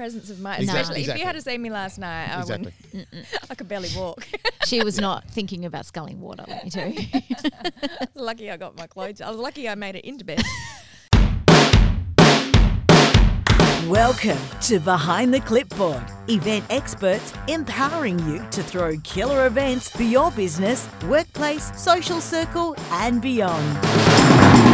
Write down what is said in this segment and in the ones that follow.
presence of mind. Exactly. Especially if you had to see me last night, I Exactly. I could barely walk. She was not thinking about sculling water, let me tell you. I lucky I got my clothes. I was lucky I made it into bed. Welcome to Behind the Clipboard, event experts empowering you to throw killer events for your business, workplace, social circle, and beyond.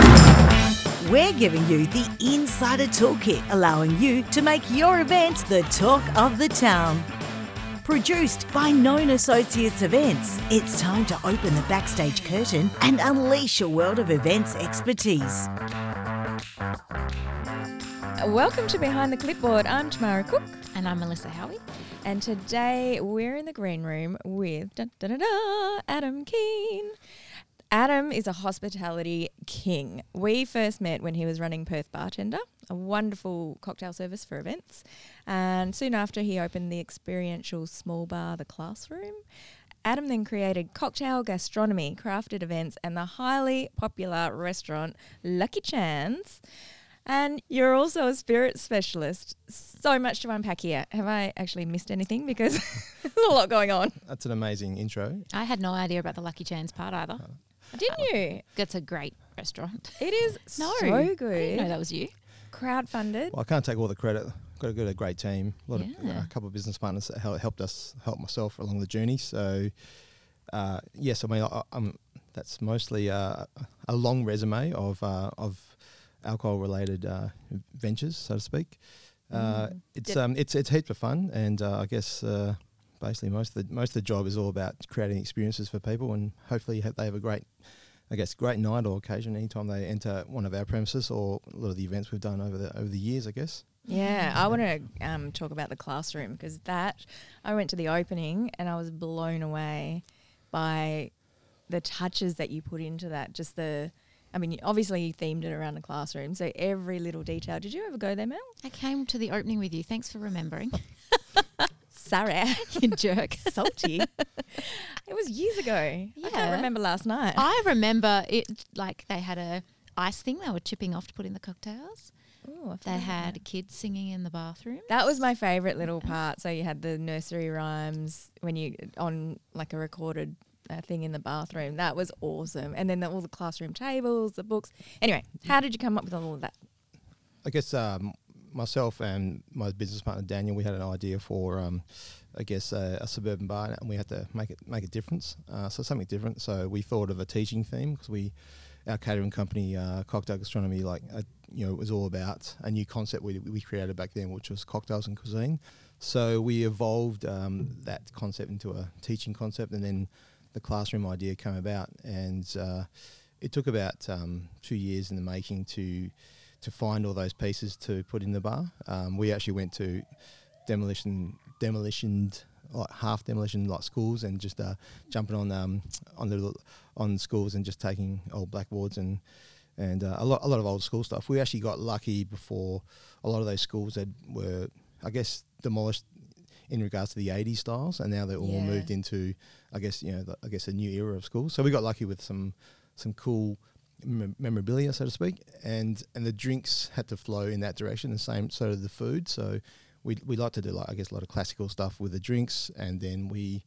We're giving you the insider toolkit, allowing you to make your event the talk of the town. Produced by Known Associates Events, it's time to open the backstage curtain and unleash a world of events expertise. Welcome to Behind the Clipboard. I'm Tamara Cook, and I'm Melissa Howie. and today we're in the green room with da, da, da, da, Adam Keane. Adam is a hospitality king. We first met when he was running Perth Bartender, a wonderful cocktail service for events. And soon after, he opened the experiential small bar, The Classroom. Adam then created cocktail gastronomy, crafted events, and the highly popular restaurant Lucky Chan's. And you're also a spirit specialist. So much to unpack here. Have I actually missed anything? Because there's a lot going on. That's an amazing intro. I had no idea about the Lucky Chan's part either. Uh, Didn't you? That's a great restaurant. It is No, so I didn't good. know that was you. Crowdfunded. Well, I can't take all the credit. Got a good, a great team. A lot of Yeah. a couple of business partners that hel- helped us help myself along the journey. So, uh, yes, I mean, I, I'm, that's mostly uh, a long resume of uh, of alcohol related uh, ventures, so to speak. Uh, Mm. it's Did- um, it's it's heaps of fun, and uh, I guess uh, basically most of the most of the job is all about creating experiences for people, and hopefully ha- they have a great. I guess great night or occasion anytime they enter one of our premises or a lot of the events we've done over the over the years, I guess. Yeah, I want to um, talk about the classroom because that I went to the opening and I was blown away by the touches that you put into that. Just the, I mean, obviously you themed it around the classroom, so every little detail. Did you ever go there, Mel? I came to the opening with you. Thanks for remembering. Sorry, you jerk. salty. it was years ago. I Yeah. can't remember last night. I remember it like they had a ice thing they were chipping off to put in the cocktails. Ooh, They had that. kids singing in the bathroom. That was my favourite little part. So you had the nursery rhymes when you on like a recorded uh, thing in the bathroom. That was awesome. And then the, all the classroom tables, the books. Anyway, how did you come up with all of that? I guess um, myself and my business partner Daniel, we had an idea for, um, I guess, a, a suburban bar, and we had to make it make a difference. Uh, so something different. So we thought of a teaching theme because we, our catering company, uh, Cocktail Gastronomy, like uh, you know, it was all about a new concept we, we created back then, which was cocktails and cuisine. So we evolved um, that concept into a teaching concept, and then the classroom idea came about, and uh, it took about um, two years in the making to to find all those pieces to put in the bar. Um, we actually went to demolition, demolitioned, like half demolition, like schools, and just uh, jumping on um, on the on schools and just taking old blackboards and and uh, a lot a lot of old school stuff. We actually got lucky before a lot of those schools had were, I guess, demolished in regards to the 80s styles, and now they're all Yeah. moved into, I guess, you know, the, I guess a new era of schools. So we got lucky with some some cool memorabilia, so to speak, and and the drinks had to flow in that direction. The same, so did the food. So we we like to do like I guess a lot of classical stuff with the drinks, and then we,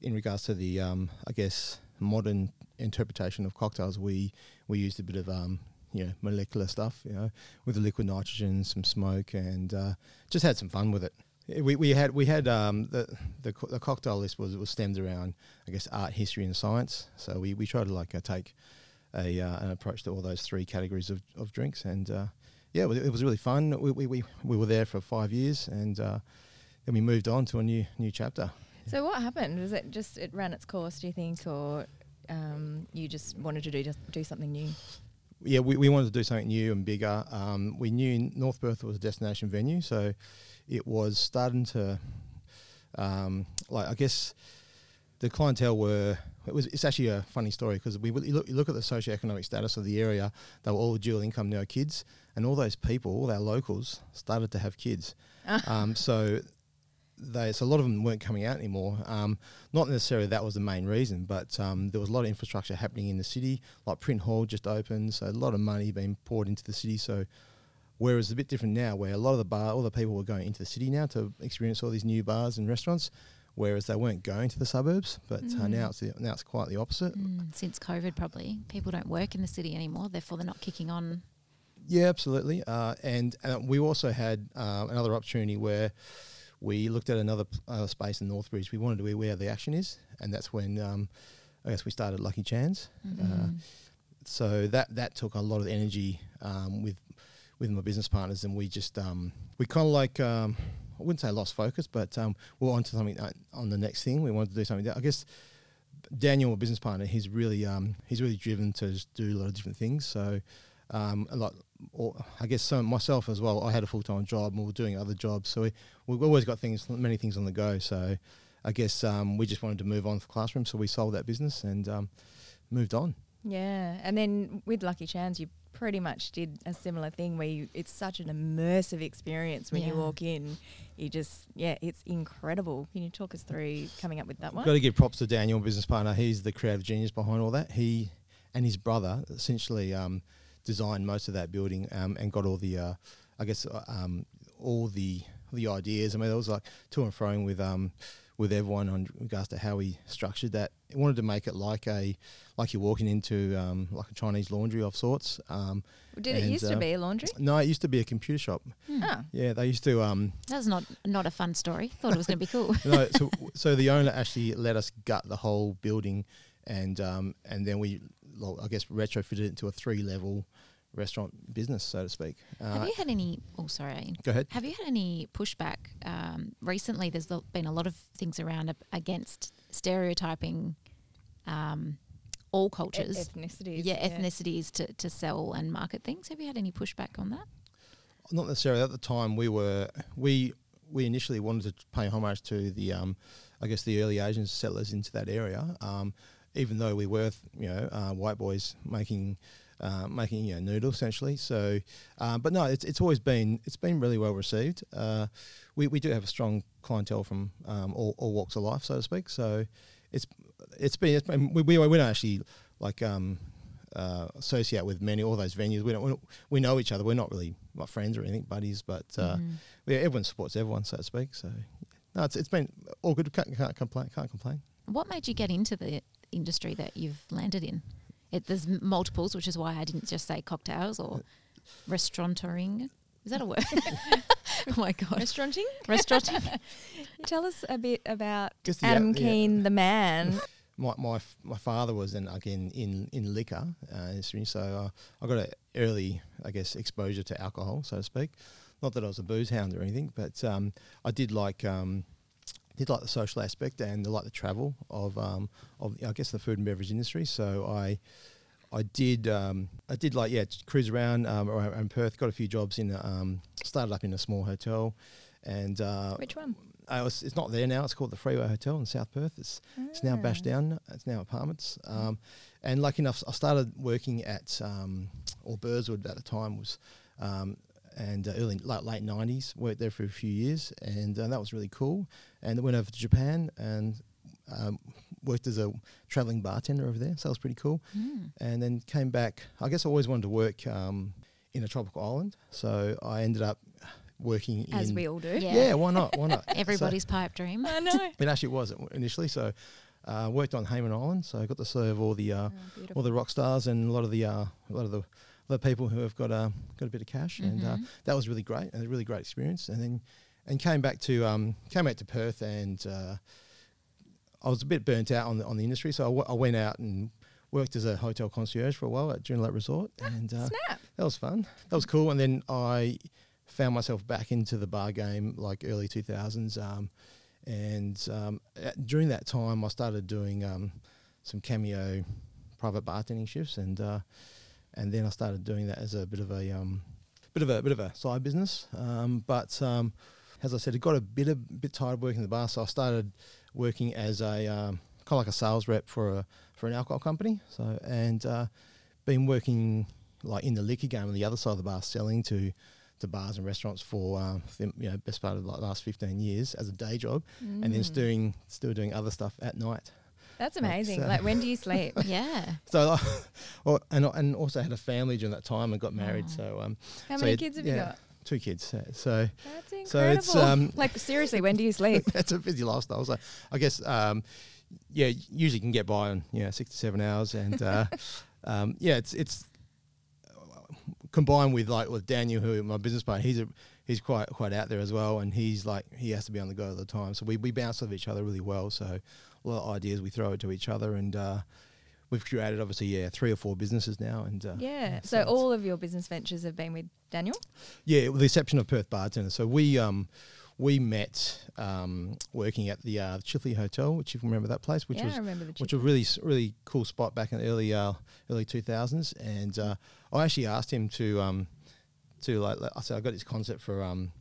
in regards to the um, I guess modern interpretation of cocktails, we we used a bit of um, you know molecular stuff, you know, with the liquid nitrogen, some smoke, and uh, just had some fun with it. We, we had we had um, the, the the cocktail list was was stemmed around I guess art, history, and science. So we, we tried to like uh, take a uh, an approach to all those three categories of, of drinks, and uh, yeah, it was, really fun. We, we, we, we were there for five years, and uh, then we moved on to a new new chapter. So what happened? Was it just it ran its course? Do you think, or um, you just wanted to do just do something new? yeah, we, we wanted to do something new and bigger. Um, we knew North Perth was a destination venue, so it was starting to, um, like I guess, the clientele were. It was. It's actually a funny story because we you look, you look at the socioeconomic status of the area. They were all dual income, no kids, and all those people, all our locals, started to have kids. um, so they, so a lot of them weren't coming out anymore. Um, not necessarily that was the main reason, but um, there was a lot of infrastructure happening in the city. Like Print Hall just opened, so a lot of money being poured into the city. So Whereas it's a bit different now, where a lot of the bar, all the people were going into the city now to experience all these new bars and restaurants, whereas they weren't going to the suburbs. But uh, now it's the, now it's quite the opposite. Mm, since COVID, probably people don't work in the city anymore. Therefore, they're not kicking on. Yeah, absolutely. Uh, and uh, we also had uh, another opportunity where we looked at another uh, space in Northbridge. We wanted to be where the action is, and that's when um, I guess we started Lucky Chan's. Uh, so that that took a lot of energy um, with with my business partners, and we just um, we kind of like um, I wouldn't say lost focus, but um, we we're on to something uh, on the next thing. We wanted to do something. That, I guess Daniel, my business partner, he's really um, he's really driven to do a lot of different things. So um, a lot, I guess so myself as well. I had a full time job, and we were doing other jobs, so we we've always got things, many things on the go. So I guess um, we just wanted to move on for classroom, so we sold that business and um, moved on. Yeah, and then with Lucky Chan's, you pretty much did a similar thing where you, it's such an immersive experience when you walk in. You just, yeah, it's incredible. Can you talk us through coming up with that one? Got to give props to Daniel, business partner. He's the creative genius behind all that. He and his brother essentially um, designed most of that building um, and got all the, uh, I guess, uh, um, all the the ideas. I mean, there was like to and froing with um, with everyone on regards to how we structured that. He wanted to make it like a like you're walking into um, like a Chinese laundry of sorts. Um, Did it and, used to uh, be a laundry? no, it used to be a computer shop. Ah, Yeah, they used to. Um, That's not not a fun story. Thought it was going to be cool. no, so so the owner actually let us gut the whole building, and um, and then we, well, I guess, retrofitted it into a three level restaurant business, so to speak. Have Uh, you had any? Oh, sorry. Go ahead. Have you had any pushback um, recently? There's been a lot of things around against stereotyping um, all e- cultures, ethnicities. yeah, ethnicities to, to sell and market things. Have you had any pushback on that? Not necessarily. At the time, we were we we initially wanted to pay homage to the, um, I guess, the early Asian settlers into that area. Um, even though we were, you know, uh, white boys making. Uh, making you know noodles essentially, so uh, but no, it's it's always been it's been really well received. Uh, we we do have a strong clientele from um, all, all walks of life, so to speak. So it's it's been, it's been we, we we don't actually like um, uh, associate with many all those venues. We don't, we don't we know each other. We're not really like friends or anything, buddies, but uh, Mhm. yeah, everyone supports everyone, so to speak. So no, it's it's been all good. Can't, can't complain. Can't complain. What made you get into the industry that you've landed in? It, there's multiples, which is why I didn't just say cocktails or restauranting. Is that a word? oh my god, Restauranting? restauranting. Tell us a bit about Just the Adam out- yeah. Keane, the man. my my my father was in again in in liquor uh, industry, so uh, I got an early, I guess, exposure to alcohol, so to speak. Not that I was a booze hound or anything, but um, I did like um, did like the social aspect and like the travel of um, of I guess the food and beverage industry. So I. I did. Um, I did like yeah, cruise around um, around Perth. Got a few jobs in. Um, started up in a small hotel, and uh, Which one? I was, it's not there now. It's called the Freeway Hotel in South Perth. It's it's now bashed Ah. down. It's now apartments. Um, and lucky enough, I started working at um, or Burswood at the time was, um, and uh, early late late nineties. Worked there for a few years, and uh, that was really cool. And I went over to Japan and um, worked as a traveling bartender over there. So that was pretty cool. Mm. And then came back. I guess I always wanted to work um, in a tropical island, so I ended up working As in. we all do. Yeah. yeah, why not? Why not? So- Everybody's pipe dream. I know. it actually was initially. So, uh, worked on Hayman Island. So I got to serve all the uh, all the rock stars and a lot of the uh, a lot of the a people who have got uh, got a bit of cash, and uh, Mhm. that was really great and a really great experience. And then and came back to um, came back to Perth, and uh, I was a bit burnt out on the on the industry. So I, w- I went out and worked as a hotel concierge for a while at Joondalup Resort, and uh, Snap. that was fun. That was cool. And then I found myself back into the bar game like early 2000s. Um, and um, at, during that time, I started doing um, some cameo private bartending shifts, and uh, and then I started doing that as a bit of a um, bit of a bit of a side business. Um, but um, as I said, it got a bit a bit tired of working in the bar, so I started working as a um, kind of like a sales rep for a for an alcohol company. So and uh, been working like in the liquor game on the other side of the bar, selling to to bars and restaurants for uh, the, you know best part of the last fifteen years as a day job, and then Mm. doing still doing other stuff at night. That's amazing. uh, like, when do you sleep? Yeah. So, well, and and also had a family during that time and got married. Oh. So um, How So many it- kids have yeah. you got? two kids. uh, So That's incredible. So it's, um, like, seriously, when do you sleep? that's a busy lifestyle. So I guess um, yeah, usually can get by on yeah six to seven hours, and uh, um, yeah, it's it's combined with like with Daniel, who my business partner, he's a he's quite quite out there as well, and he's like he has to be on the go all the time. So we we bounce off each other really well. So a lot of ideas we throw it to each other, and uh, we've created obviously yeah three or four businesses now, and uh, yeah. so So, all of your business ventures have been with Daniel? Yeah, with the exception of Perth Bartender. So we um we met um working at the uh, Chifley Hotel, which you remember that place, which yeah, was I remember the which was really really cool spot back in the early uh, early two thousands. And uh, I actually asked him to um to like I said I got this concept for um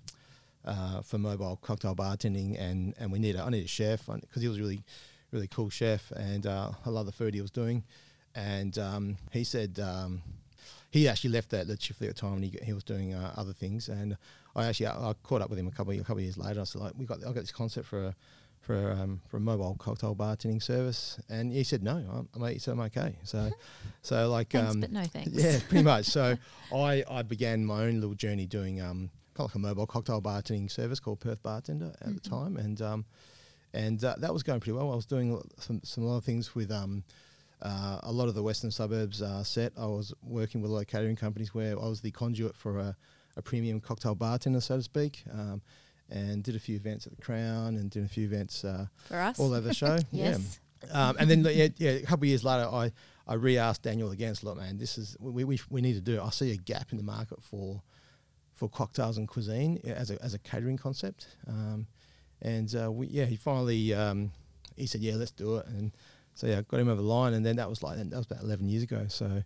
uh, for mobile cocktail bartending, and and we need a, I need a chef because he was really really cool chef, and uh, I love the food he was doing. And um, he said um, he actually left at the Chifley at the time, and he, he was doing uh, other things. And I actually I, I caught up with him a couple of, a couple of years later. I said like we got I got this concept for a for um, for a mobile cocktail bartending service, and he said no, I'm, I'm, he said I'm okay. So so like Thanks, um, but no thanks. yeah, pretty much. So I, I began my own little journey doing um, kind of like a mobile cocktail bartending service called Perth Bartender at the Mhm. time, and um, and uh, that was going pretty well. I was doing some some other things with um, uh, a lot of the western suburbs uh, set. I was working with a lot of catering companies where I was the conduit for a, a premium cocktail bartender, so to speak. Um, and did a few events at the Crown and did a few events uh, For us? all over the show. Yeah. Yes. Um, and then yeah, yeah, a couple of years later, I, I re-asked Daniel again. Look, man, this is we, we, we need to do. it. I see a gap in the market for for cocktails and cuisine as a as a catering concept. Um, and uh, we, yeah, he finally um, he said, yeah, let's do it. And so yeah, got him over the line. And then that was like that was about eleven years ago. So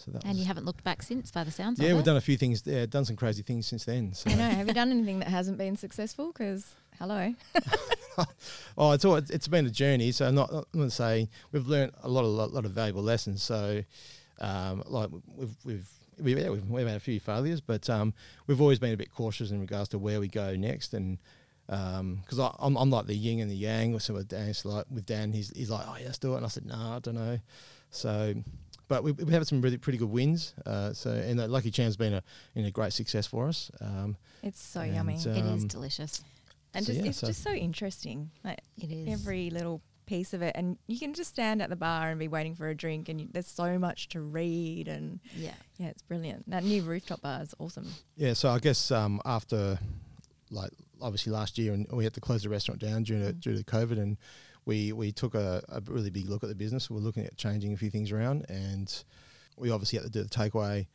so that And you haven't looked back since, by the sounds yeah, of we've it. done a few things. Yeah, done some crazy things since then. So I know. Have you done anything that hasn't been successful? Because, hello. Oh, it's all, it's been a journey. So I'm not, I'm going to say we've learned a lot of lot, lot of valuable lessons. So, um, like we've we've we've, yeah, we've we've had a few failures, but um, we've always been a bit cautious in regards to where we go next. And because I I'm, I'm like the yin and the yang, or so with Dan. So like with Dan, he's he's like, oh yeah, let's do it. And I said, nah, I don't know. So. But we, we have some really pretty good wins. Uh, so and Lucky Chan's been a, in a great success for us. Um, It's so And, yummy. uh, it is um, delicious. and so just yeah, it's so- just so interesting. Like, It is. every little piece of it. And you can just stand at the bar and be waiting for a drink, and you, there's so much to read. And yeah. yeah, it's brilliant. That new rooftop bar is awesome. Yeah, so I guess um, after, like, obviously last year, and we had to close the restaurant down due to Mm. due to COVID, and we we took a, a really big look at the business. We're looking at changing a few things around, and we obviously had to do the takeaway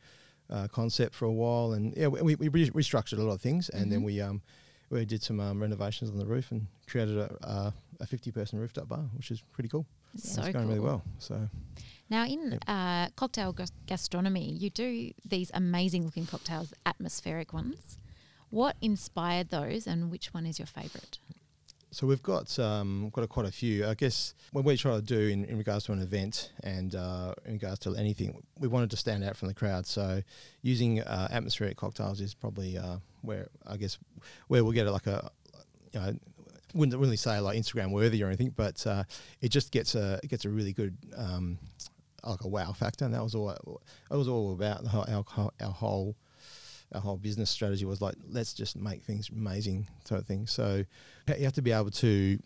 uh, concept for a while, and yeah, we, we re- restructured a lot of things, and then Mhm. we um we did some um, renovations on the roof and created a uh, a fifty person rooftop bar, which is pretty cool. It's so it's going really well. So Now, in Yep. uh, cocktail gastronomy, you do these amazing looking cocktails, atmospheric ones. What inspired those, and which one is your favourite? So we've got um, got a, quite a few. I guess what we try to do in, in regards to an event and uh, in regards to anything, we wanted to stand out from the crowd. So using uh, atmospheric cocktails is probably uh, where I guess where we'll get like a you know wouldn't really say like Instagram worthy or anything, but uh, it just gets a it gets a really good um, like a wow factor, and that was all that was all about our, our whole our whole business strategy was like let's just make things amazing sort of thing. So you have to be able to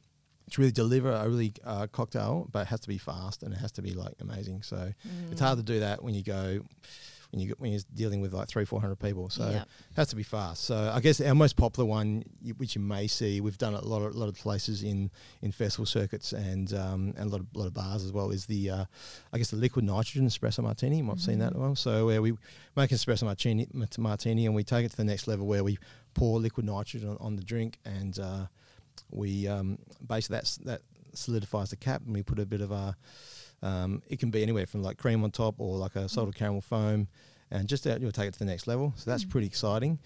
to really deliver a really uh, cocktail, but it has to be fast and it has to be like amazing. So it's hard to do that when you go when you when you're dealing with like three four hundred people. So Yep. it has to be fast. So I guess our most popular one, which you may see, we've done it a lot of a lot of places in in festival circuits and um, and a lot of lot of bars as well. Is the uh, I guess the liquid nitrogen espresso martini. You might have seen that as well. So where we make an espresso martini, martini and we take it to the next level where we pour liquid nitrogen on, on the drink and uh, we um, basically that's that solidifies the cap and we put a bit of a um, it can be anywhere from like cream on top or like a salted caramel foam and just out you'll take it to the next level. So that's Mm. pretty exciting.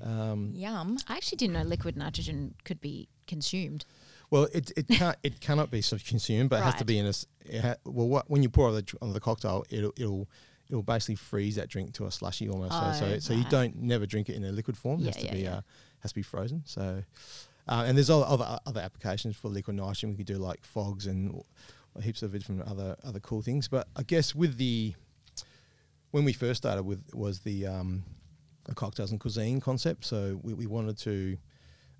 Um, Yum. I actually didn't know liquid nitrogen could be consumed. well it, it can't it cannot be consumed but it has to be in a ha- well what, when you pour on the, on the cocktail it'll, it'll it'll basically freeze that drink to a slushy almost. So, so, Oh, so you don't never drink it in a liquid form. It Yeah, has to yeah, be yeah. uh, has to be frozen. So uh, and there's other, other other applications for liquid nitrogen. We could do like fogs and heaps of different other other cool things. But I guess with the when we first started with was the um, a cocktails and cuisine concept. So we, we wanted to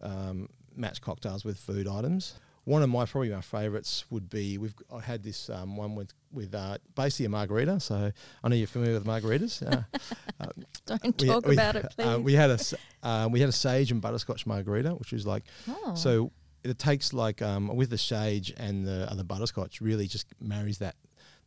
um, match cocktails with food items. One of my probably my favourites would be we've I had this um, one with with uh, basically a margarita. So I know you're familiar with margaritas. Uh, uh, Don't we- talk we- about it, please. uh, we had a uh, we had a sage and butterscotch margarita, which is like Oh. so it takes like um, with the sage and the and the butterscotch really just marries that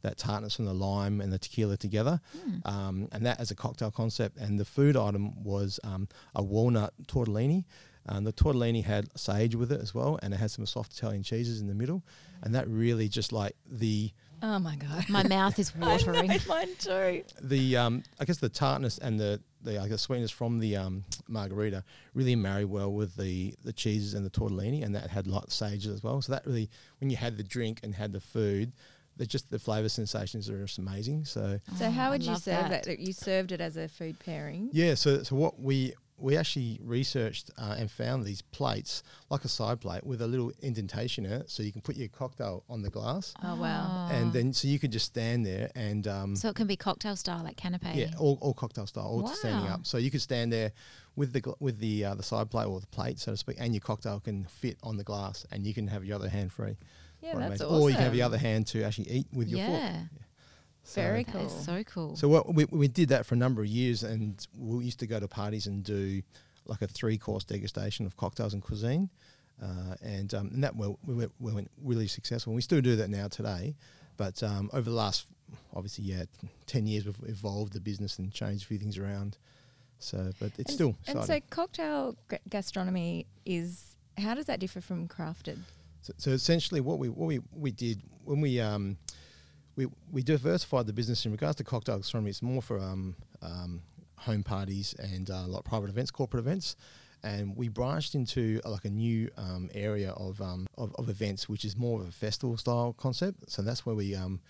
that tartness from the lime and the tequila together, Hmm. um, and that as a cocktail concept. And the food item was um, a walnut tortellini. Um, the tortellini had sage with it as well, and it had some soft Italian cheeses in the middle, and that really just like the oh my god, My mouth is watering. I know, mine too. the um, I guess the tartness and the the I guess sweetness from the um, margarita really marry well with the the cheeses and the tortellini, and that had lot sages as well. So that really, when you had the drink and had the food, the just the flavour sensations are just amazing. So So Oh, how I would you love serve that? You served it as a food pairing. yeah, so so what we we actually researched uh, and found these plates like a side plate with a little indentation in it, so you can put your cocktail on the glass, Oh, wow. and then so you could just stand there and um, So it can be cocktail style, like canapé. Yeah, all, all cocktail style, all standing up. So you could stand there with the gl- with the uh, the side plate or the plate, so to speak, and your cocktail can fit on the glass, and you can have your other hand free. Yeah, that's amazing. awesome. Or you can have your other hand to actually eat with your fork. yeah. So- Very cool. is so cool. So what we we did that for a number of years, and we used to go to parties and do like a three course degustation of cocktails and cuisine, uh, and um, and that went, we went, we went really successful. And we still do that now today, but um, over the last obviously yeah ten years we've evolved the business and changed a few things around. So, but it's and, still and exciting. so cocktail g- gastronomy is how does that differ from crafted? So, so essentially, what we what we, we did when we um we we diversified the business in regards to cocktail gastronomy. It's more for um, um home parties and uh, like private events, corporate events. And we branched into uh, like a new um, area of, um, of of events, which is more of a festival style concept. So that's where we um,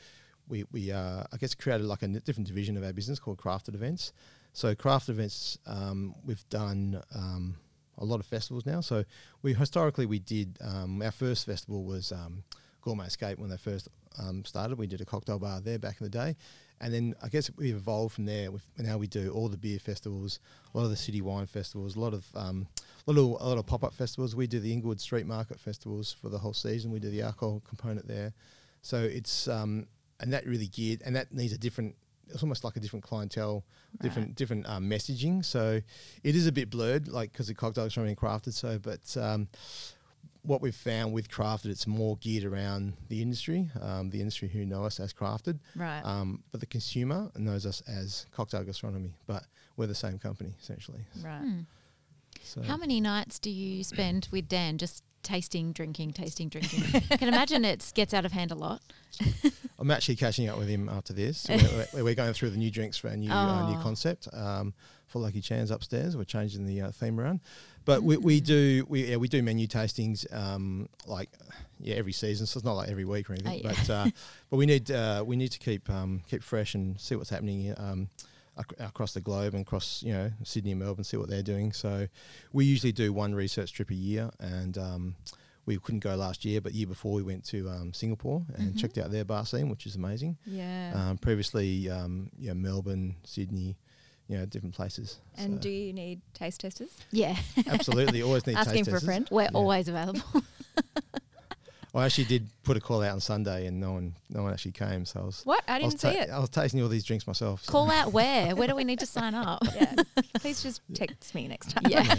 we we uh, I guess created like a different division of our business called crafted events. So Crafted events, um, we've done um, a lot of festivals now. So we historically we did um, our first festival was um, Gourmet Escape when they first um, started. We did a cocktail bar there back in the day, and then I guess we've evolved from there. With now we do all the beer festivals, a lot of the city wine festivals, a lot of um, a lot of, a lot of pop up festivals. We do the Inglewood Street Market festivals for the whole season. We do the alcohol component there, so it's um, and that really geared and that needs a different. It's almost like a different clientele, different different um, messaging. So it is a bit blurred, like because the cocktails are being crafted. So, but um, what we've found with crafted, it's more geared around the industry, um, the industry who know us as crafted, Right. um, but the consumer knows us as cocktail gastronomy. But we're the same company essentially. right. Hmm. So How many nights do you spend with Dan just tasting, drinking, tasting, drinking? I Can imagine it gets out of hand a lot. I'm actually catching up with him after this. we're, we're- we're going through the new drinks for our new uh, new Oh. concept um, for Lucky Chan's upstairs. We're changing the uh, theme around, but we, we do we yeah, we do menu tastings um, like yeah every season. So it's not like every week or anything, Oh, yeah. but uh, but we need uh, we need to keep um, keep fresh and see what's happening. Um, ac- across the globe and across you know Sydney and Melbourne, see what they're doing. So we usually do one research trip a year, and um, we couldn't go last year, but year before we went to um, Singapore and Mhm. checked out their bar scene, which is amazing. Yeah. Um, previously, um, yeah, Melbourne, Sydney, you know, different places. and So do you need taste testers? Yeah. absolutely always need Asking taste for a friend. We're Yeah. always available. I actually did put a call out on Sunday, and no one, no one actually came. So I was, What? I I was, didn't see it. I was tasting all these drinks myself. so- Call out where? Where do we need to sign up? yeah. Please just text me next time. Yeah.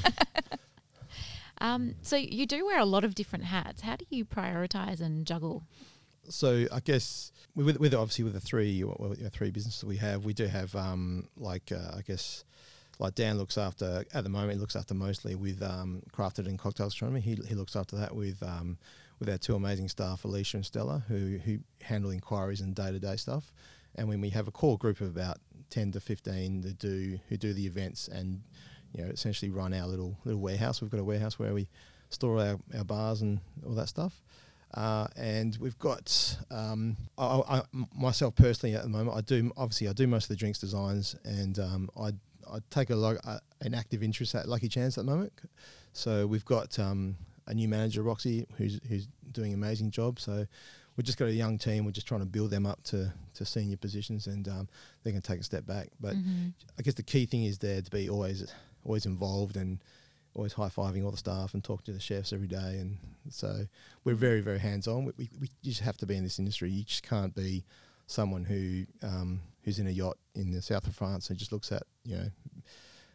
um, so you do wear a lot of different hats. How do you prioritize and juggle? So I guess with, with obviously with the three well, three businesses we have, we do have um, like uh, I guess like Dan looks after at the moment he looks after mostly with um, crafted and cocktail gastronomy. He, he looks after that with um, with our two amazing staff, Alicia and Stella, who who handle inquiries and day to day stuff. And when we have a core group of about ten to fifteen that do who do the events and you know essentially run our little little warehouse. We've got a warehouse where we store our, our bars and all that stuff. Uh, and we've got um, I, I, myself personally at the moment. I do obviously I do most of the drinks designs, and um, I I take a uh, an active interest at Lucky Chan's at the moment. So we've got um, a new manager, Roxy, who's who's doing an amazing job. So we've just got a young team. We're just trying to build them up to, to senior positions, and um, they can take a step back. But Mhm. I guess the key thing is there to be always always involved and always high fiving all the staff and talking to the chefs every day. And so we're very very hands on. We, we, we just have to be in this industry. You just can't be someone who um, who's in a yacht in the south of France and just looks at you know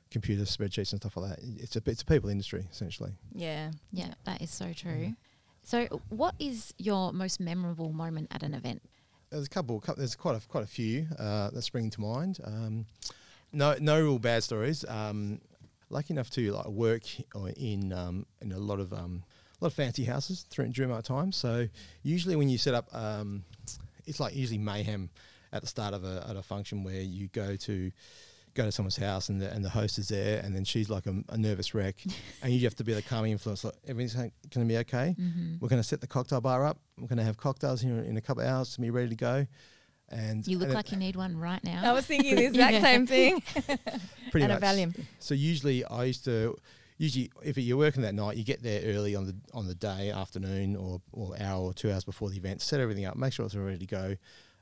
computer spreadsheets and stuff like that. It's a it's a people industry essentially. Yeah. Yeah, that is so true. So, what is your most memorable moment at an event? There's a couple. cou- There's quite a quite a few uh, that spring to mind. Um, no, no real bad stories. Um, lucky enough to like work in um, in a lot of um, a lot of fancy houses through, during my time. So usually when you set up, um, it's like usually mayhem at the start of a at a function where you go to go to someone's house and the, and the host is there and then she's like a, a nervous wreck and you have to be the calming influence like everything's going to be okay Mm-hmm. we're going to set the cocktail bar up. We're going to have cocktails here in a couple of hours to be ready to go. And You look and it- like you need one right now. I was thinking the exact Yeah. same thing. pretty and a much. Valium. So usually I used to usually if you're working that night, you get there early on the on the day, afternoon, or or hour or two hours before the event, set everything up, make sure it's ready to go.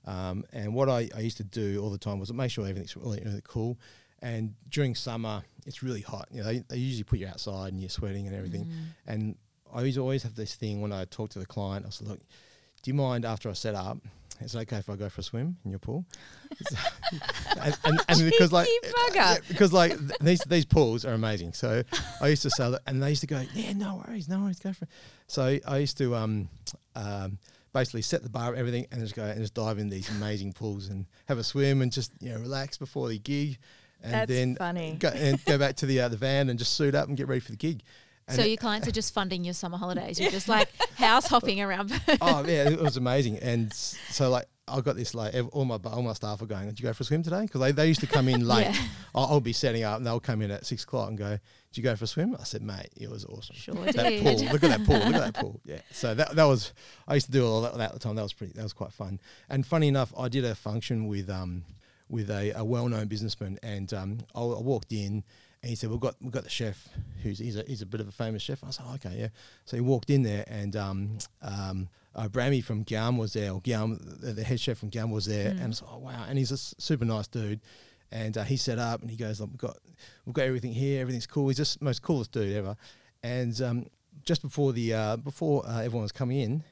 Um, and what I, I used to do all the time was make sure everything's really, really cool. And during summer, it's really hot. You know, they, they usually put you outside and you're sweating and everything. Mm. And I always always have this thing when I talk to the client. I said, "Look, do you mind after I set up? Is it okay if I go for a swim in your pool?" and, and, and because like yeah, because like th- these these pools are amazing. So I used to sell it, and they used to go, "Yeah, no worries, no worries, go for it." So I used to um, um, basically set the bar, everything, and just go and just dive in these amazing pools and have a swim and just you know relax before the gig, and That's then funny. go, and go back to the uh, the van and just suit up and get ready for the gig. So your clients are just funding your summer holidays. You're just like house hopping around. oh yeah, it was amazing. And so like I got this like all my all my staff are going. Did you go for a swim today? Because they, they used to come in late. Yeah. I'll, I'll be setting up and they'll come in at six o'clock and go. Did you go for a swim? I said, mate, it was awesome. Sure That did. pool, look at that pool, look at that pool. Yeah. So that that was I used to do all that, that at the time. That was pretty. That was quite fun. And funny enough, I did a function with um with a, a well known businessman, and um I, I walked in. And he said, "We've got we've got the chef, who's he's a, he's a bit of a famous chef." I was like, oh, "Okay, yeah." So he walked in there, and um, um, uh, Brahimi from Guillaume was there, or Guillaume, the, the head chef from Guillaume was there, and I was like, "Oh wow!" And he's a super nice dude, and uh, he set up, and he goes, "Look, "We've got we've got everything here, everything's cool." He's just the most coolest dude ever. And um, just before the uh, before uh, everyone was coming in,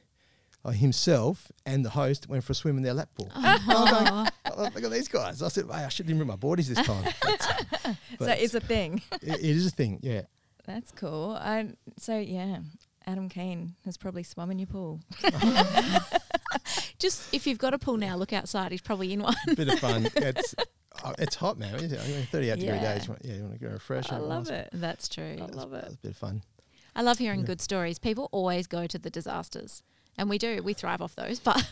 uh, himself and the host went for a swim in their lap pool. Like, "Oh, look at these guys. I said, hey, I shouldn't even bring my boardies this time. So it's a thing. it, it is a thing, yeah. That's cool. I, so yeah, Adam Kane has probably swum in your pool. Just if you've got a pool now, look outside. He's probably in one. Bit of fun. It's uh, it's hot now, isn't it? I mean, 38 degree Yeah. days. you want- Yeah, you want to go refresh. I love it. That's true. I love That's it. a bit of fun. I love hearing Yeah. good stories. People always go to the disasters, and we do. We thrive off those. But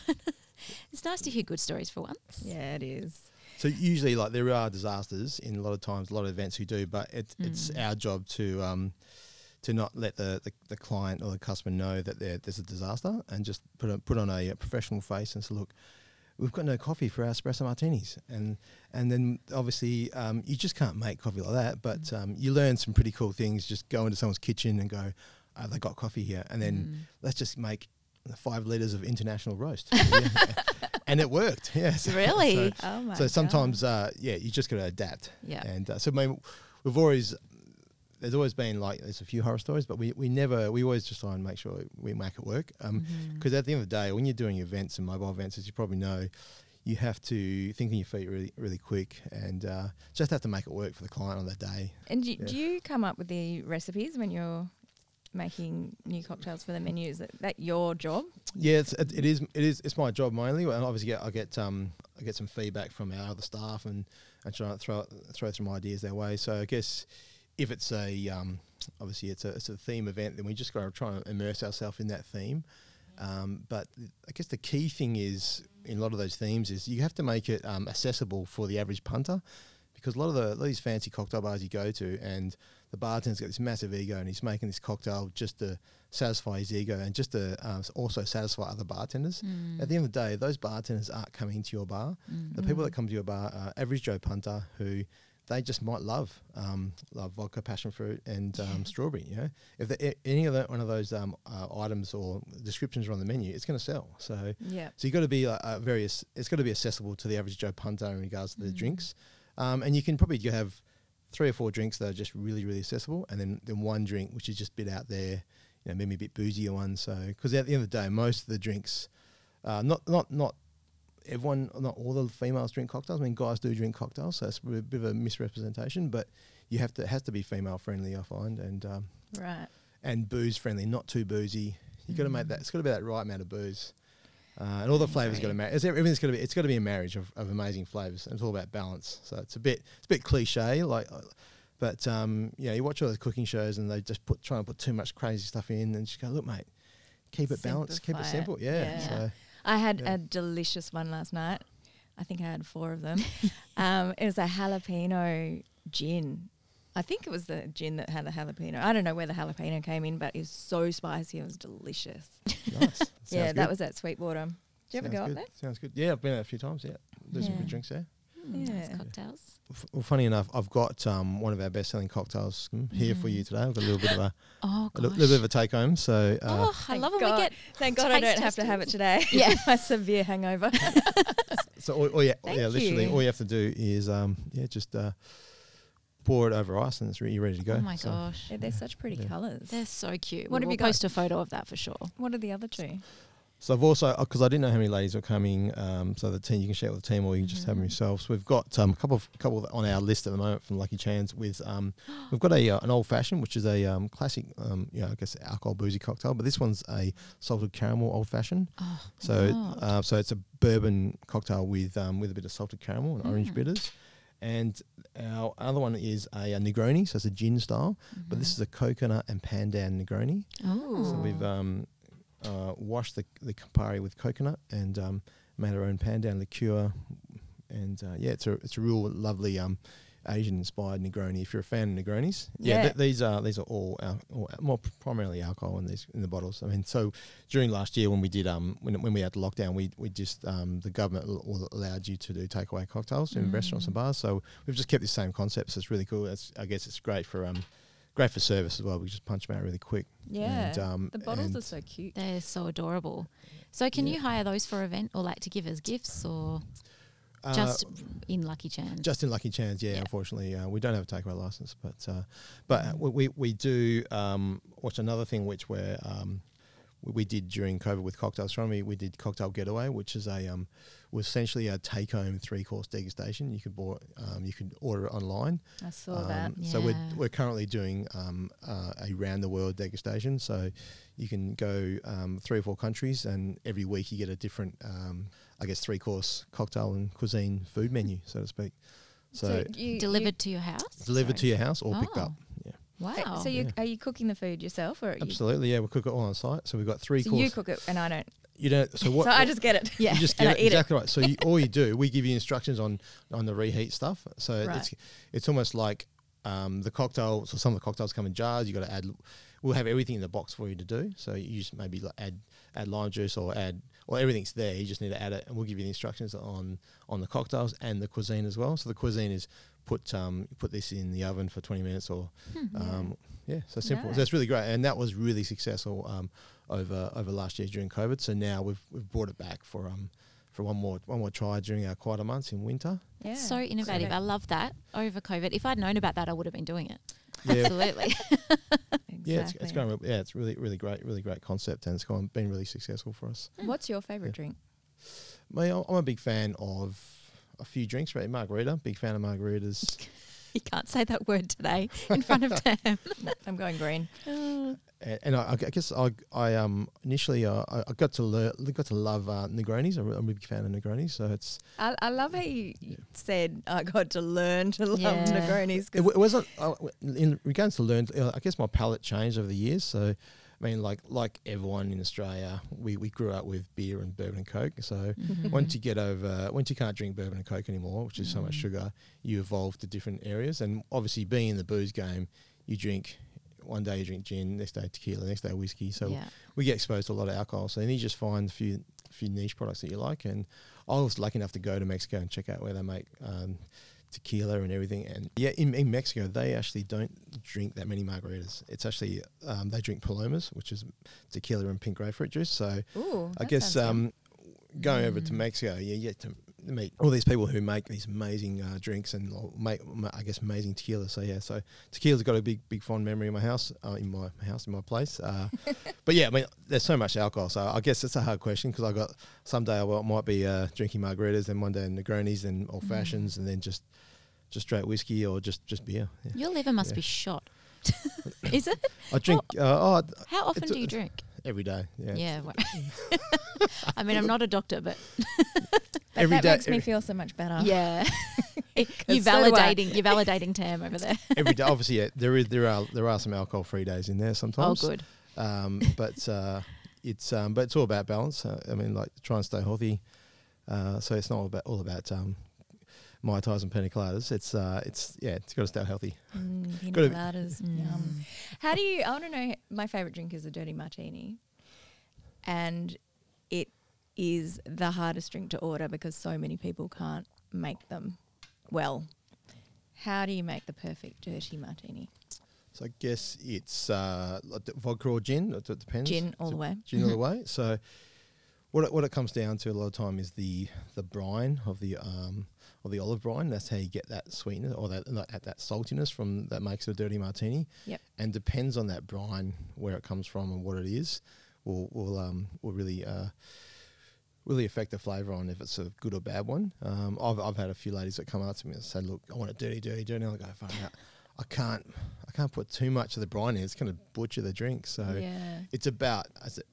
it's nice to hear good stories for once. Yeah, it is. So usually, like there are disasters in a lot of times, a lot of events we do, but it's it's Mm. our job to um to not let the, the, the client or the customer know that there's a disaster, and just put a, put on a, professional face and say, look. We've got no coffee for our espresso martinis, and and then obviously um, you just can't make coffee like that. But Mm. um, you learn some pretty cool things. Just go into someone's kitchen and go, oh, "They got coffee here," and then Mm. let's just make five liters of international roast, and it worked. Yes, Really? So, Oh my so sometimes, uh, yeah, you just got to adapt. Yeah. And uh, so, I mean, we've always there's always been like there's a few horror stories, but we, we never we always just try and make sure we make it work. Um, Mm-hmm. because at the end of the day, when you're doing events and mobile events, as you probably know, you have to think on your feet really really quick and uh, just have to make it work for the client on that day. And do, Yeah. do you come up with the recipes when you're making new cocktails for the menus? That that your job? Yeah, it's, it, it is. It is. It's my job mainly. And obviously, I get um, I get some feedback from our other staff and and try to throw throw some ideas their way. So I guess if it's a um, obviously it's a it's a theme event, then we just got to try and immerse ourselves in that theme. Um, but I guess the key thing is in a lot of those themes is you have to make it um, accessible for the average punter. Because a lot of the lot of these fancy cocktail bars you go to, and the bartender's got this massive ego, and he's making this cocktail just to satisfy his ego and just to um, also satisfy other bartenders. Mm. At the end of the day, those bartenders aren't coming to your bar. The people that come to your bar are average Joe punter who they just might love um, love vodka, passion fruit, and um, strawberry. You know, if the, any of that one of those um, uh, items or descriptions are on the menu, it's going to sell. So Yeah. so you got to be uh, uh, ass- It's got to be accessible to the average Joe punter in regards to the drinks, um, and you can probably have three or four drinks that are just really really accessible, and then then one drink which is just a bit out there, you know, maybe a bit boozier one. So because at the end of the day, most of the drinks, uh, not not not everyone, not all the females drink cocktails. I mean, guys do drink cocktails, so it's a bit of a misrepresentation. But you have to it has to be female friendly, I find, and um, Right. and booze friendly, not too boozy. You got to make that. It's got to be that right amount of booze, uh, and all the flavors got to match. Everything's got to be. It's got to be a marriage of, of amazing flavors. And it's all about balance. So it's a bit. It's a bit cliche, like, uh, but um, you know, you watch all those cooking shows and they just put try and put too much crazy stuff in, and just go, look, mate, keep it balanced, keep it Simplify it. simple. Yeah. Yeah. So I had Yeah. a delicious one last night. I think I had four of them. um, it was a jalapeno gin. I think it was the gin that had the jalapeno. I don't know where the jalapeno came in, but it was so spicy. And it was delicious. nice. yeah, Sounds that was at Sweetwater. Did you ever Sounds go up good. there? Sounds good. Yeah, I've been there a few times. Yeah, there's some Yeah. good drinks there. Mm, nice Yeah. cocktails. F- Well, funny enough, I've got um, one of our best-selling cocktails mm, here for you today. I've got a little bit of a, Oh, a gosh. li- little bit of a take-home. So uh, oh, I Thank love when God. we get. Thank God I don't taste have to have it today. Yeah. My severe hangover. So all, all, yeah, Thank yeah, literally you. all you have to do is um, yeah, just uh, pour it over ice and it's re- you're ready to go. Oh my So, gosh. Yeah, they're such pretty Yeah. colours. They're so cute. What have we'll you got? post a photo of that for sure. What are the other two? So I've also because I didn't know how many ladies were coming. Um, so the team you can share with the team or you can just have them Mhm. yourselves. We've got um, a couple of couple on our list at the moment from Lucky Chan's with um, we've got a uh, an old fashioned which is a um, classic um, you know I guess alcohol boozy cocktail, but this one's a salted caramel old fashioned. Oh, So uh, so it's a bourbon cocktail with um, with a bit of salted caramel and orange Mm. bitters. And our other one is a, a Negroni, so it's a gin style, but this is a coconut and pandan Negroni. Oh. So we've um, uh, washed the the Campari with coconut and um, made our own pandan liqueur. And uh, yeah, it's a it's a real lovely um, Asian inspired Negroni. If you're a fan of Negronis, yeah, Yeah. th- these are these are all, al- all more primarily alcohol in these in the bottles. I mean, so during last year when we did um when when we had the lockdown, we we just um the government al- al- allowed you to do takeaway cocktails in restaurants and Mm. bars. So we've just kept the same concept. So it's really cool. It's, I guess it's great for um great for service as well. We just punch them out really quick. Yeah. And, um, the bottles are so cute. They're so adorable. So can Yeah. you hire those for event or like to give as gifts or Uh, just in Lucky Chan's? Just in Lucky Chan's, yeah. Yeah. Unfortunately, uh, we don't have a takeaway license, but uh, but uh, we, we do. Um, what's another thing which we're um, we, we did during COVID with cocktail gastronomy? We did cocktail getaway, which is a um, was essentially a take home three course degustation. You could bought, um, you could order it online. I saw that. Um, So we're we're currently doing um, uh, a round the world degustation. So you can go um, three or four countries, and every week you get a different, um, I guess, three course cocktail and cuisine food menu, so to speak. So, you, Delivered to your house? delivered to your house or picked Oh. up. Yeah, Wow. You, so you, Yeah. are you cooking the food yourself, or are you, absolutely. Yeah, we cook it all on site. So we've got three so course. you cook it and I don't? You don't. So what? so I just get it. Yeah. You just and get I it, eat it. exactly right. So you, all you do, we give you instructions on on the reheat stuff. So Right. it's it's almost like um, the cocktail. So some of the cocktails come in jars. You got to add. We'll have everything in the box for you to do. So you just maybe like add add lime juice or add well everything's there. You just need to add it, and we'll give you the instructions on on the cocktails and the cuisine as well. So the cuisine is put um put this in the oven for twenty minutes or um, yeah, so simple. Nice. That's really great, and that was really successful um, over over last year during COVID. So now we've we've brought it back for um for one more one more try during our quieter months in winter. Yeah. So innovative. So- I love that. Over COVID. If I'd known about that, I would have been doing it. Yeah, Absolutely. yeah, it's, it's going. Yeah, it's really really great, really great concept, and it's gone been really successful for us. Hmm. What's your favorite Yeah. drink? Me, I'm a big fan of a few drinks. Right, margarita. Big fan of margaritas. you can't say that word today in front of Tam. I'm going green. and, and I, I guess I, I um initially uh, I, I got to learn, got to love uh, Negronis. I'm a big fan of Negronis, so it's I, I love how you said I got to learn to love Yeah. Negronis. It, 'cause- w- it wasn't uh, in regards to learn. Uh, I guess my palate changed over the years. So, I mean, like like everyone in Australia, we, we grew up with beer and bourbon and coke. So Mm-hmm. once you get over, once you can't drink bourbon and coke anymore, which is so much Mm. sugar, you evolve to different areas. And obviously, being in the booze game, you drink. One day you drink gin, next day tequila, next day whiskey. So yeah. we get exposed to a lot of alcohol. So then you just find a few few niche products that you like. And I was lucky enough to go to Mexico and check out where they make um, tequila and everything. And yeah, in, in Mexico, they actually don't drink that many margaritas. It's actually um, they drink palomas, which is tequila and pink grapefruit juice. So Ooh, I guess um, going over to Mm. Mexico, yeah, you get to meet all these people who make these amazing uh, drinks and make, I guess, amazing tequila. So yeah, so tequila's got a big, big fond memory in my house, uh, in my house, in my place. Uh, but yeah, I mean, there's so much alcohol, so I guess it's a hard question because I got someday I will, might be uh, drinking margaritas, then one day Negronis, then old Mm. fashions, and then just just straight whiskey or just just beer. Yeah. Your liver must Yeah. be shot. Is it? I drink uh, oh, How often do you drink? every day. Yeah. Yeah. well- I mean, I'm not a doctor, but But every that day- makes me feel so much better. yeah, you're 'Cause so validating. You're validating Tam over there. every day. Obviously, yeah, there is there are there are some alcohol free days in there sometimes. Oh, good. Um, but uh, it's um, but it's all about balance. Uh, I mean, like try and stay healthy. Uh, so it's not all about all about um, mai tais and pina coladas. It's uh, it's yeah, it's got to stay healthy. Mm, pina Gotta coladas, Mm. yum. How do you? I want to know. My favorite drink is a dirty martini, and it is the hardest drink to order because so many people can't make them well. How do you make the perfect dirty martini? So I guess it's uh, vodka or gin. It it depends. Gin all So the way. Gin all the way. So what it, what it comes down to a lot of time is the the brine of the um of the olive brine. That's how you get that sweetness or that that, that saltiness from that makes it a dirty martini. Yep. And depends on that brine where it comes from and what it is. Will will um will really uh really affect the flavour on if it's a good or bad one. Um, I've, I've had a few ladies that come up to me and say, "Look, I want it dirty, dirty, dirty." And I go, "Fine, I can't, I can't put too much of the brine in. It's going to butcher the drink." So yeah, it's about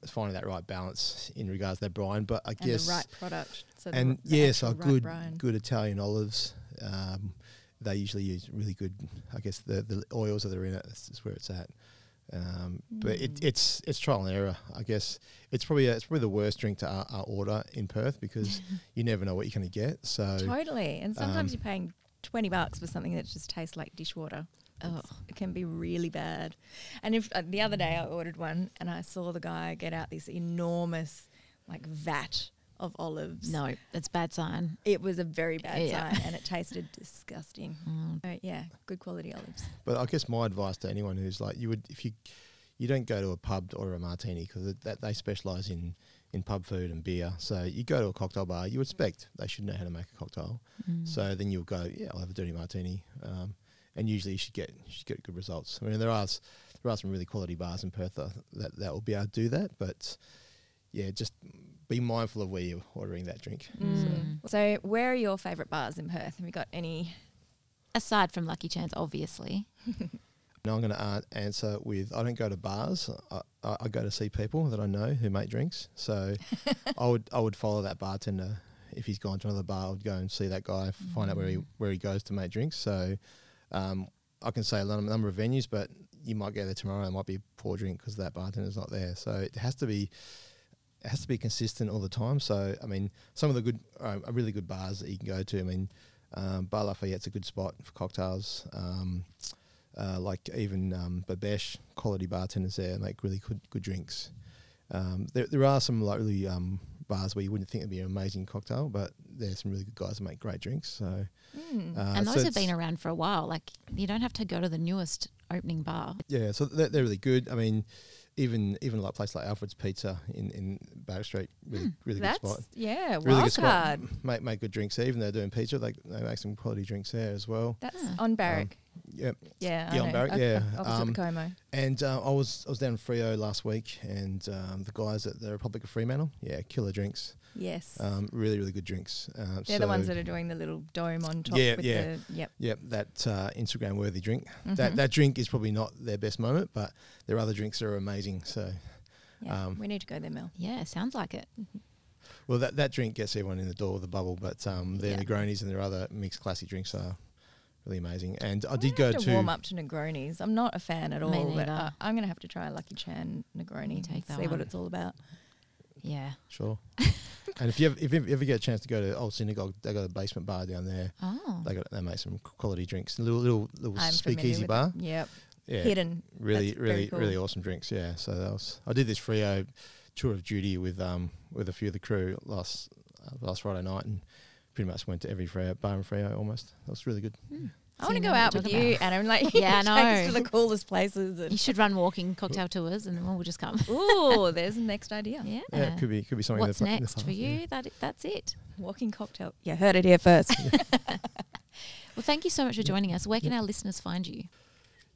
finding that right balance in regards to that brine. But I and guess the right product. So and the yeah, so right good brine. good Italian olives. Um, they usually use really good. I guess the the oils that are in it is is where it's at. Um, But it, Mm. it's it's trial and error. I guess it's probably it's probably the worst drink to uh, uh, order in Perth because you never know what you're going to get. So Totally. And sometimes um, you're paying 20 bucks for something that just tastes like dishwater. Oh. It can be really bad. And if uh, the other day I ordered one and I saw the guy get out this enormous like vat of olives. No, that's bad sign. It was a very bad Yeah. sign and it tasted disgusting. Mm. So, yeah, good quality olives. But I guess my advice to anyone who's like, you would if you you don't go to a pub to order a martini because that they specialize in in pub food and beer. So you go to a cocktail bar, you expect they should know how to make a cocktail. Mm. So then you'll go, yeah, I'll have a dirty martini, um, and usually you should get you should get good results. I mean, there are there are some really quality bars in Perth that that will be able to do that, but yeah, just be mindful of where you're ordering that drink. Mm. So, where are your favourite bars in Perth? Have you got any? Aside from Lucky Chan's, obviously. Now I'm going to uh, answer with I don't go to bars. I, I, go to see people that I know who make drinks. So I would I would follow that bartender. If he's gone to another bar, I would go and see that guy, f- find out where he where he goes to make drinks. So um, I can say a number of venues, but you might go there tomorrow. It might be a poor drink because that bartender's not there. So it has to be it has to be consistent all the time. So I mean, some of the good, uh, really good bars that you can go to. I mean, um, Bar Lafayette's a good spot for cocktails. Um, uh, like even um, Bobeche, quality bartenders there make really good good drinks. Um, there, there are some like really um, bars where you wouldn't think it'd be an amazing cocktail, but there's some really good guys that make great drinks. So, Mm. uh, and so those have been around for a while. Like, you don't have to go to the newest opening bar. Yeah, so they're, they're really good. I mean, even even like a place like Alfred's Pizza in in Barrack Street, really really good spot. yeah, Really good spot. card. Make make good drinks there. Even though they're doing pizza, they they make some quality drinks there as well. That's Ah. on Barrack. Yep. yeah, I yeah, on know. Barrack, Op- yeah. Opposite Um, the Como. And uh, I was I was down in Freo last week, and um, the guys at the Republic of Fremantle, yeah, killer drinks. Yes. Um, really really good drinks. Uh, They're the ones that are doing the little dome on top Yeah, with yeah. the yep. Yep, that uh, Instagram worthy drink. That Mhm. that drink is probably not their best moment, but their other drinks are amazing. So, Yeah, um, we need to go there, Mel. Yeah, sounds like it. well, that, that drink gets everyone in the door with the bubble, but um, their Yeah. Negronis and their other mixed classy drinks are really amazing. And I I'm did gonna go have to, warm up to Negronis. I'm not a fan at all, Me but neither. uh, I'm going to have to try a Lucky Chan Negroni. Take that see what it's all about. Yeah. sure. and if you ever, if you ever get a chance to go to Old Synagogue, they got a basement bar down there. Oh. They got they make some quality drinks. A little little little I'm speakeasy bar. It. Yep. Yeah, Hidden. really That's really cool. really awesome drinks. Yeah, so that was I did this Freo tour of duty with um with a few of the crew last uh, last Friday night and pretty much went to every Freo, bar in Freo almost. That was really good. Hmm. I want to go out with talking you, about. Adam. Like, Yeah, I take us to the coolest places. You should run walking cocktail tours, and then we'll just come. Ooh, there's the next idea. Yeah. Yeah, it could be could be something. What's in the, in the next for past, yeah. you? That that's it. Walking cocktail. You heard it here first. Well, thank you so much for joining us. Where can our listeners find you?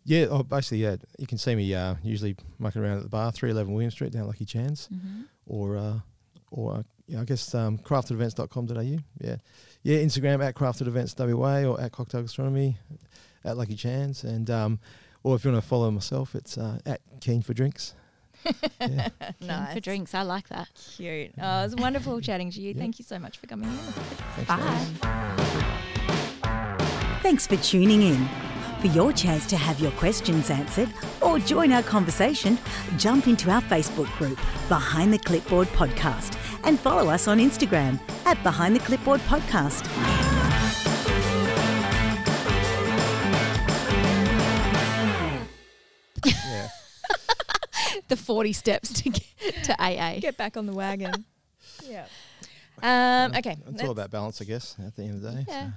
Yeah, oh, basically, yeah. You can see me uh, usually mucking around at the bar, three eleven William Street down Lucky Chan's, Mm-hmm. or uh, or uh, yeah, I guess um, craftedevents.com.au. Yeah, yeah. Instagram at craftedevents WA or at cocktail gastronomy at Lucky Chan's, and um, or if you want to follow myself, it's uh, at Keen for Drinks. yeah. nice. For drinks, I like that. Cute. Oh, it was wonderful chatting to you. Yeah. Thank you so much for coming in. Thanks, Bye. Thanks for tuning in. For your chance to have your questions answered or join our conversation, jump into our Facebook group, Behind the Clipboard Podcast, and follow us on Instagram at Behind the Clipboard Podcast. Yeah. The 40 steps to get to AA. Get back on the wagon. yeah. Um, okay. It's all about balance, I guess. At the end of the day. Yeah. So.